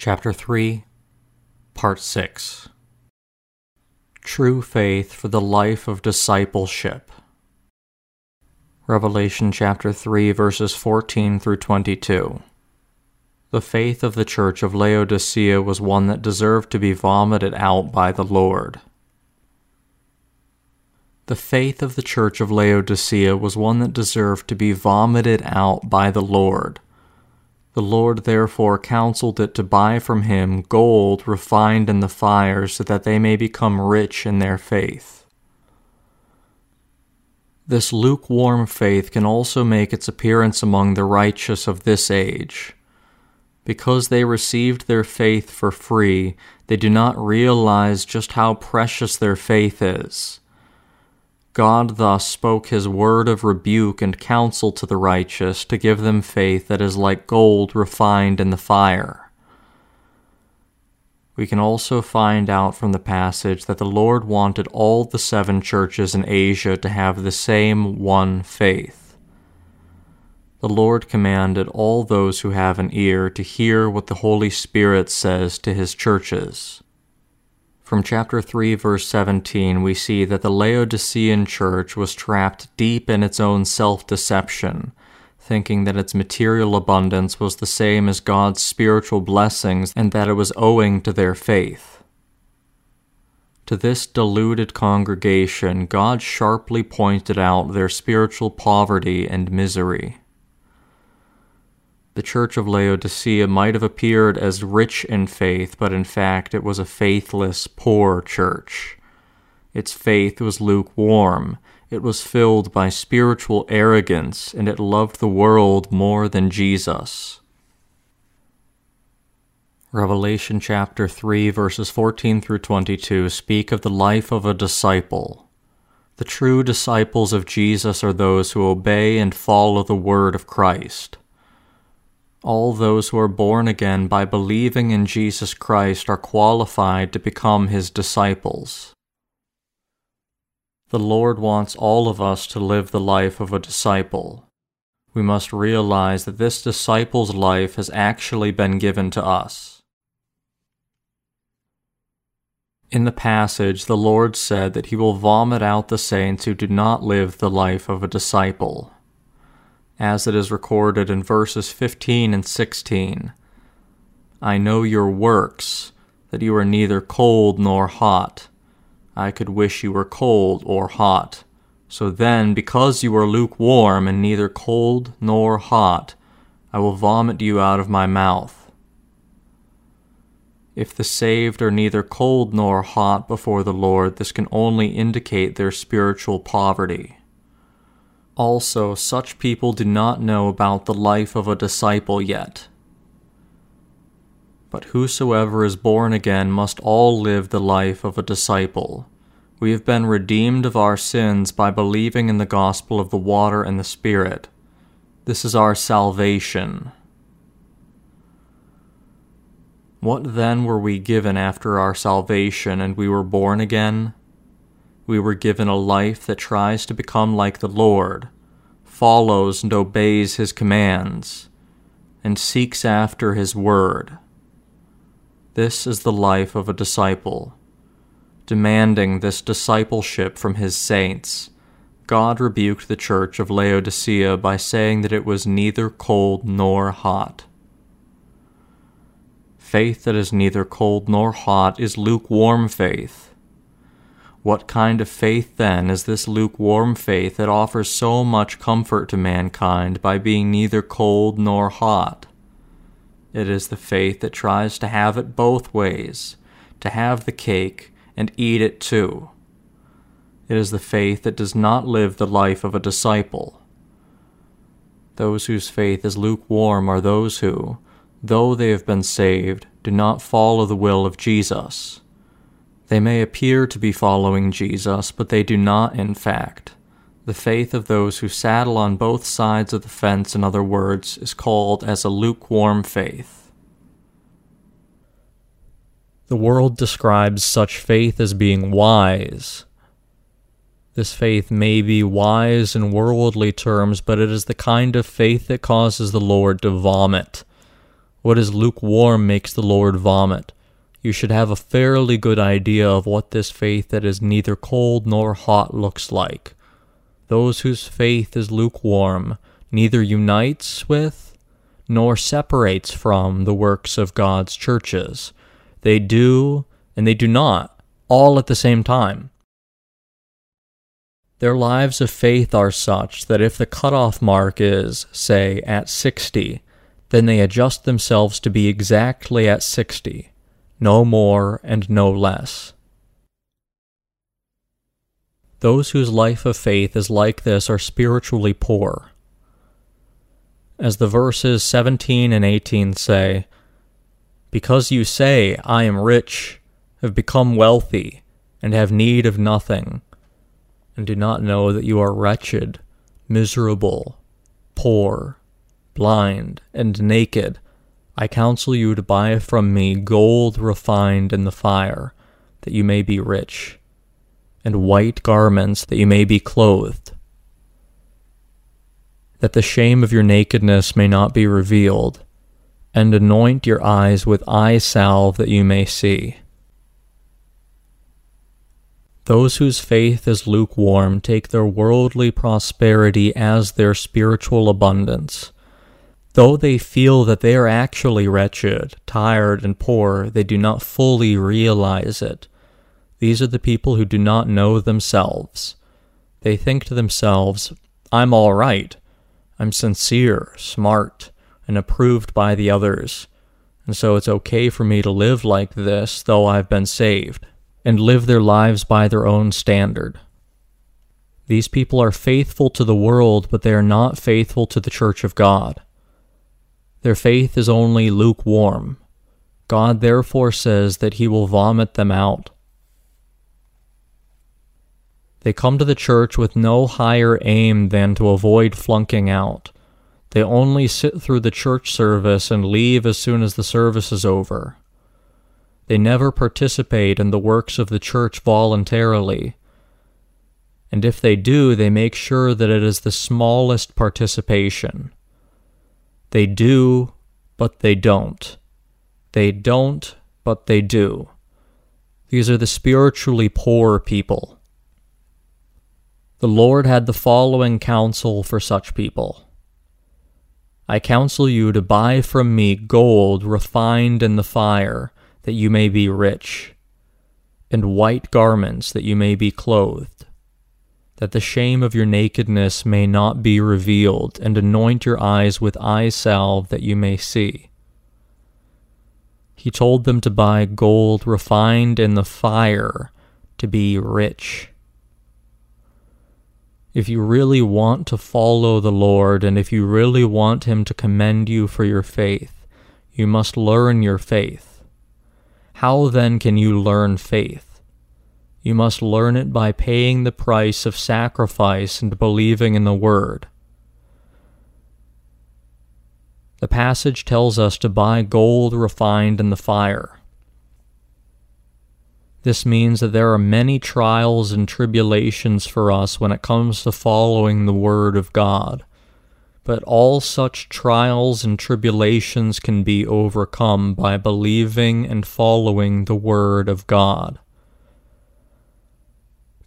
Chapter 3, Part 6 True Faith for the Life of Discipleship. Revelation chapter 3, verses 14 through 22. The faith of the church of Laodicea was one that deserved to be vomited out by the Lord. The faith of the church of Laodicea was one that deserved to be vomited out by the Lord. The Lord therefore counseled it to buy from him gold refined in the fire, so that they may become rich in their faith. This lukewarm faith can also make its appearance among the righteous of this age. Because they received their faith for free, they do not realize just how precious their faith is. God thus spoke his word of rebuke and counsel to the righteous to give them faith that is like gold refined in the fire. We can also find out from the passage that the Lord wanted all the seven churches in Asia to have the same one faith. The Lord commanded all those who have an ear to hear what the Holy Spirit says to his churches. From chapter 3, verse 17, we see that the Laodicean church was trapped deep in its own self deception, thinking that its material abundance was the same as God's spiritual blessings and that it was owing to their faith. To this deluded congregation, God sharply pointed out their spiritual poverty and misery the church of Laodicea might have appeared as rich in faith, but in fact it was a faithless, poor church. Its faith was lukewarm, it was filled by spiritual arrogance, and it loved the world more than Jesus. Revelation chapter 3, verses 14 through 22 speak of the life of a disciple. The true disciples of Jesus are those who obey and follow the word of Christ. All those who are born again by believing in Jesus Christ are qualified to become his disciples. The Lord wants all of us to live the life of a disciple. We must realize that this disciple's life has actually been given to us. In the passage, the Lord said that He will vomit out the saints who do not live the life of a disciple as it is recorded in verses 15 and 16. I know your works, that you are neither cold nor hot. I could wish you were cold or hot. So then, because you are lukewarm and neither cold nor hot, I will vomit you out of my mouth. If the saved are neither cold nor hot before the Lord, this can only indicate their spiritual poverty. Also, such people do not know about the life of a disciple yet. But whosoever is born again must all live the life of a disciple. We have been redeemed of our sins by believing in the gospel of the water and the Spirit. This is our salvation. What then were we given after our salvation and we were born again? We were given a life that tries to become like the Lord, follows and obeys His commands, and seeks after His word. This is the life of a disciple. Demanding this discipleship from His saints, God rebuked the church of Laodicea by saying that it was neither cold nor hot. Faith that is neither cold nor hot is lukewarm faith what kind of faith then is this lukewarm faith that offers so much comfort to mankind by being neither cold nor hot? It is the faith that tries to have it both ways, to have the cake and eat it too. It is the faith that does not live the life of a disciple. Those whose faith is lukewarm are those who, though they have been saved, do not follow the will of Jesus. They may appear to be following Jesus, but they do not, in fact. The faith of those who saddle on both sides of the fence, in other words, is called as a lukewarm faith. The world describes such faith as being wise. This faith may be wise in worldly terms, but it is the kind of faith that causes the Lord to vomit What is lukewarm makes the Lord vomit. You should have a fairly good idea of what this faith that is neither cold nor hot looks like. Those whose faith is lukewarm neither unites with nor separates from the works of God's churches. They do and they do not, all at the same time. Their lives of faith are such that if the cutoff mark is, say, at 60, then they adjust themselves to be exactly at 60, no more and no less. Those whose life of faith is like this are spiritually poor. As the verses 17 and 18 say, Because you say, I am rich, have become wealthy, and have need of nothing, and do not know that you are wretched, miserable, poor, blind, and naked, I counsel you to buy from me gold refined in the fire, that you may be rich, and white garments, that you may be clothed, that the shame of your nakedness may not be revealed, and anoint your eyes with eye salve that you may see. Those whose faith is lukewarm take their worldly prosperity as their spiritual abundance. Though they feel that they are actually wretched, tired, and poor, they do not fully realize it. These are the people who do not know themselves. They think to themselves, I'm all right. I'm sincere, smart, and approved by the others, and so it's okay for me to live like this, though I've been saved and live their lives by their own standard. These people are faithful to the world, but they are not faithful to the church of God. Their faith is only lukewarm. God therefore says that he will vomit them out. They come to the church with no higher aim than to avoid flunking out. They only sit through the church service and leave as soon as the service is over. They never participate in the works of the church voluntarily. And if they do, they make sure that it is the smallest participation. They do, but they don't. They don't, but they do. These are the spiritually poor people. The Lord had the following counsel for such people. I counsel you to buy from me gold refined in the fire, that you may be rich, and white garments that you may be clothed, that the shame of your nakedness may not be revealed, and anoint your eyes with eye salve that you may see. He told them to buy gold refined in the fire to be rich. If you really want to follow the Lord, and if you really want Him to commend you for your faith, you must learn your faith. How then can you learn faith? You must learn it by paying the price of sacrifice and believing in the Word. The passage tells us to buy gold refined in the fire. This means that there are many trials and tribulations for us when it comes to following the Word of God but all such trials and tribulations can be overcome by believing and following the Word of God.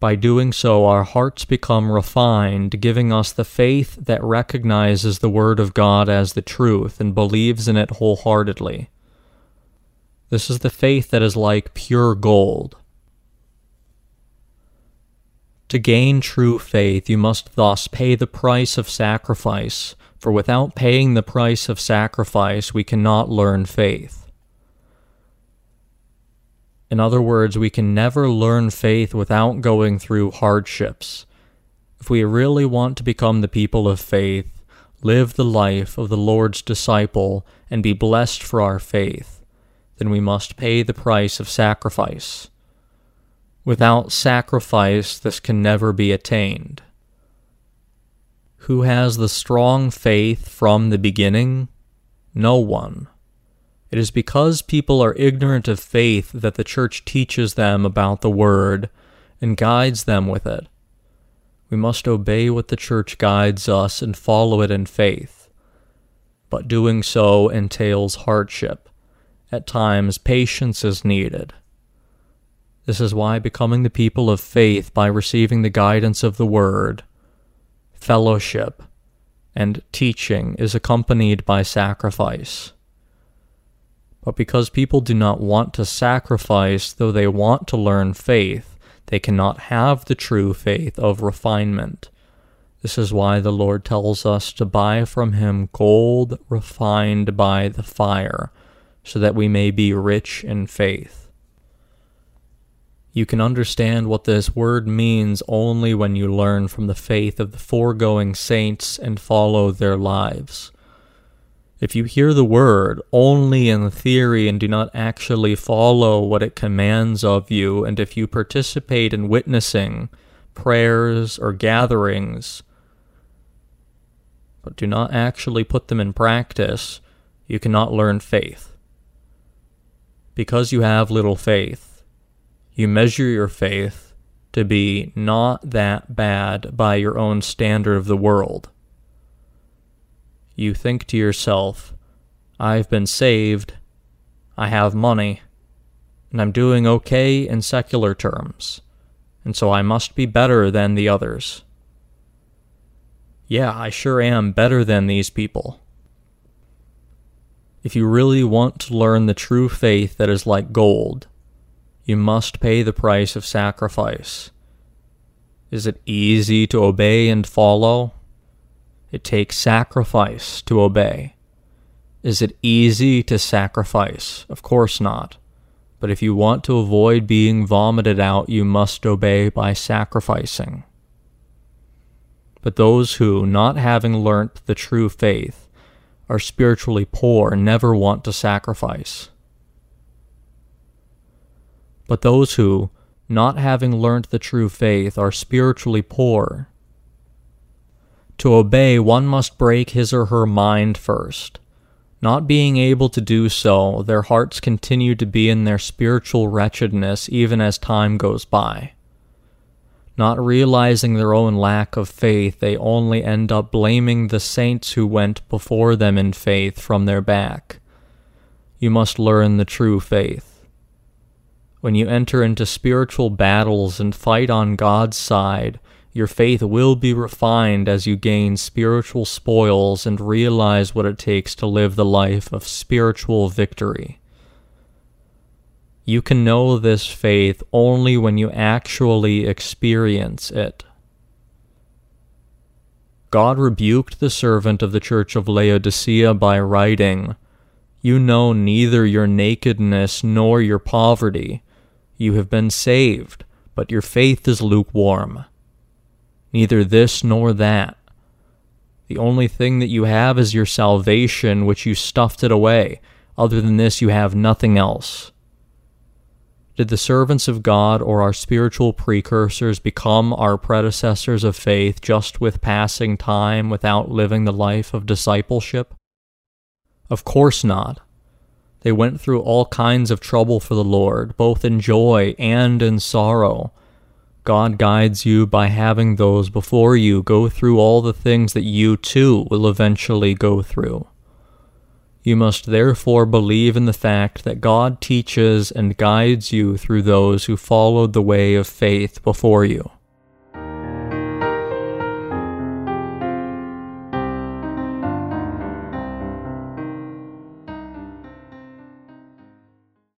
By doing so, our hearts become refined, giving us the faith that recognizes the Word of God as the truth and believes in it wholeheartedly. This is the faith that is like pure gold. To gain true faith, you must thus pay the price of sacrifice, for without paying the price of sacrifice, we cannot learn faith. In other words, we can never learn faith without going through hardships. If we really want to become the people of faith, live the life of the Lord's disciple, and be blessed for our faith, then we must pay the price of sacrifice. Without sacrifice, this can never be attained. Who has the strong faith from the beginning? No one. It is because people are ignorant of faith that the Church teaches them about the Word and guides them with it. We must obey what the Church guides us and follow it in faith. but doing so entails hardship. At times, patience is needed. This is why becoming the people of faith by receiving the guidance of the Word, fellowship, and teaching is accompanied by sacrifice. But because people do not want to sacrifice, though they want to learn faith, they cannot have the true faith of refinement. This is why the Lord tells us to buy from him gold refined by the fire, so that we may be rich in faith. You can understand what this word means only when you learn from the faith of the foregoing saints and follow their lives. If you hear the word only in theory and do not actually follow what it commands of you, and if you participate in witnessing, prayers, or gatherings, but do not actually put them in practice, you cannot learn faith. Because you have little faith, you measure your faith to be not that bad by your own standard of the world you think to yourself, I've been saved, I have money, and I'm doing okay in secular terms, and so I must be better than the others. Yeah, I sure am better than these people. If you really want to learn the true faith that is like gold, you must pay the price of sacrifice. Is it easy to obey and follow? It takes sacrifice to obey. Is it easy to sacrifice? Of course not. But if you want to avoid being vomited out, you must obey by sacrificing. But those who, not having learnt the true faith, are spiritually poor never want to sacrifice. But those who, not having learnt the true faith, are spiritually poor to obey, one must break his or her mind first. Not being able to do so, their hearts continue to be in their spiritual wretchedness even as time goes by. Not realizing their own lack of faith, they only end up blaming the saints who went before them in faith from their back. You must learn the true faith. When you enter into spiritual battles and fight on God's side, your faith will be refined as you gain spiritual spoils and realize what it takes to live the life of spiritual victory. You can know this faith only when you actually experience it. God rebuked the servant of the church of Laodicea by writing, You know neither your nakedness nor your poverty. You have been saved, but your faith is lukewarm neither this nor that. The only thing that you have is your salvation, which you stuffed it away. Other than this, you have nothing else. Did the servants of God or our spiritual precursors become our predecessors of faith just with passing time without living the life of discipleship? Of course not. They went through all kinds of trouble for the Lord, both in joy and in sorrow God guides you by having those before you go through all the things that you too will eventually go through. You must therefore believe in the fact that God teaches and guides you through those who followed the way of faith before you.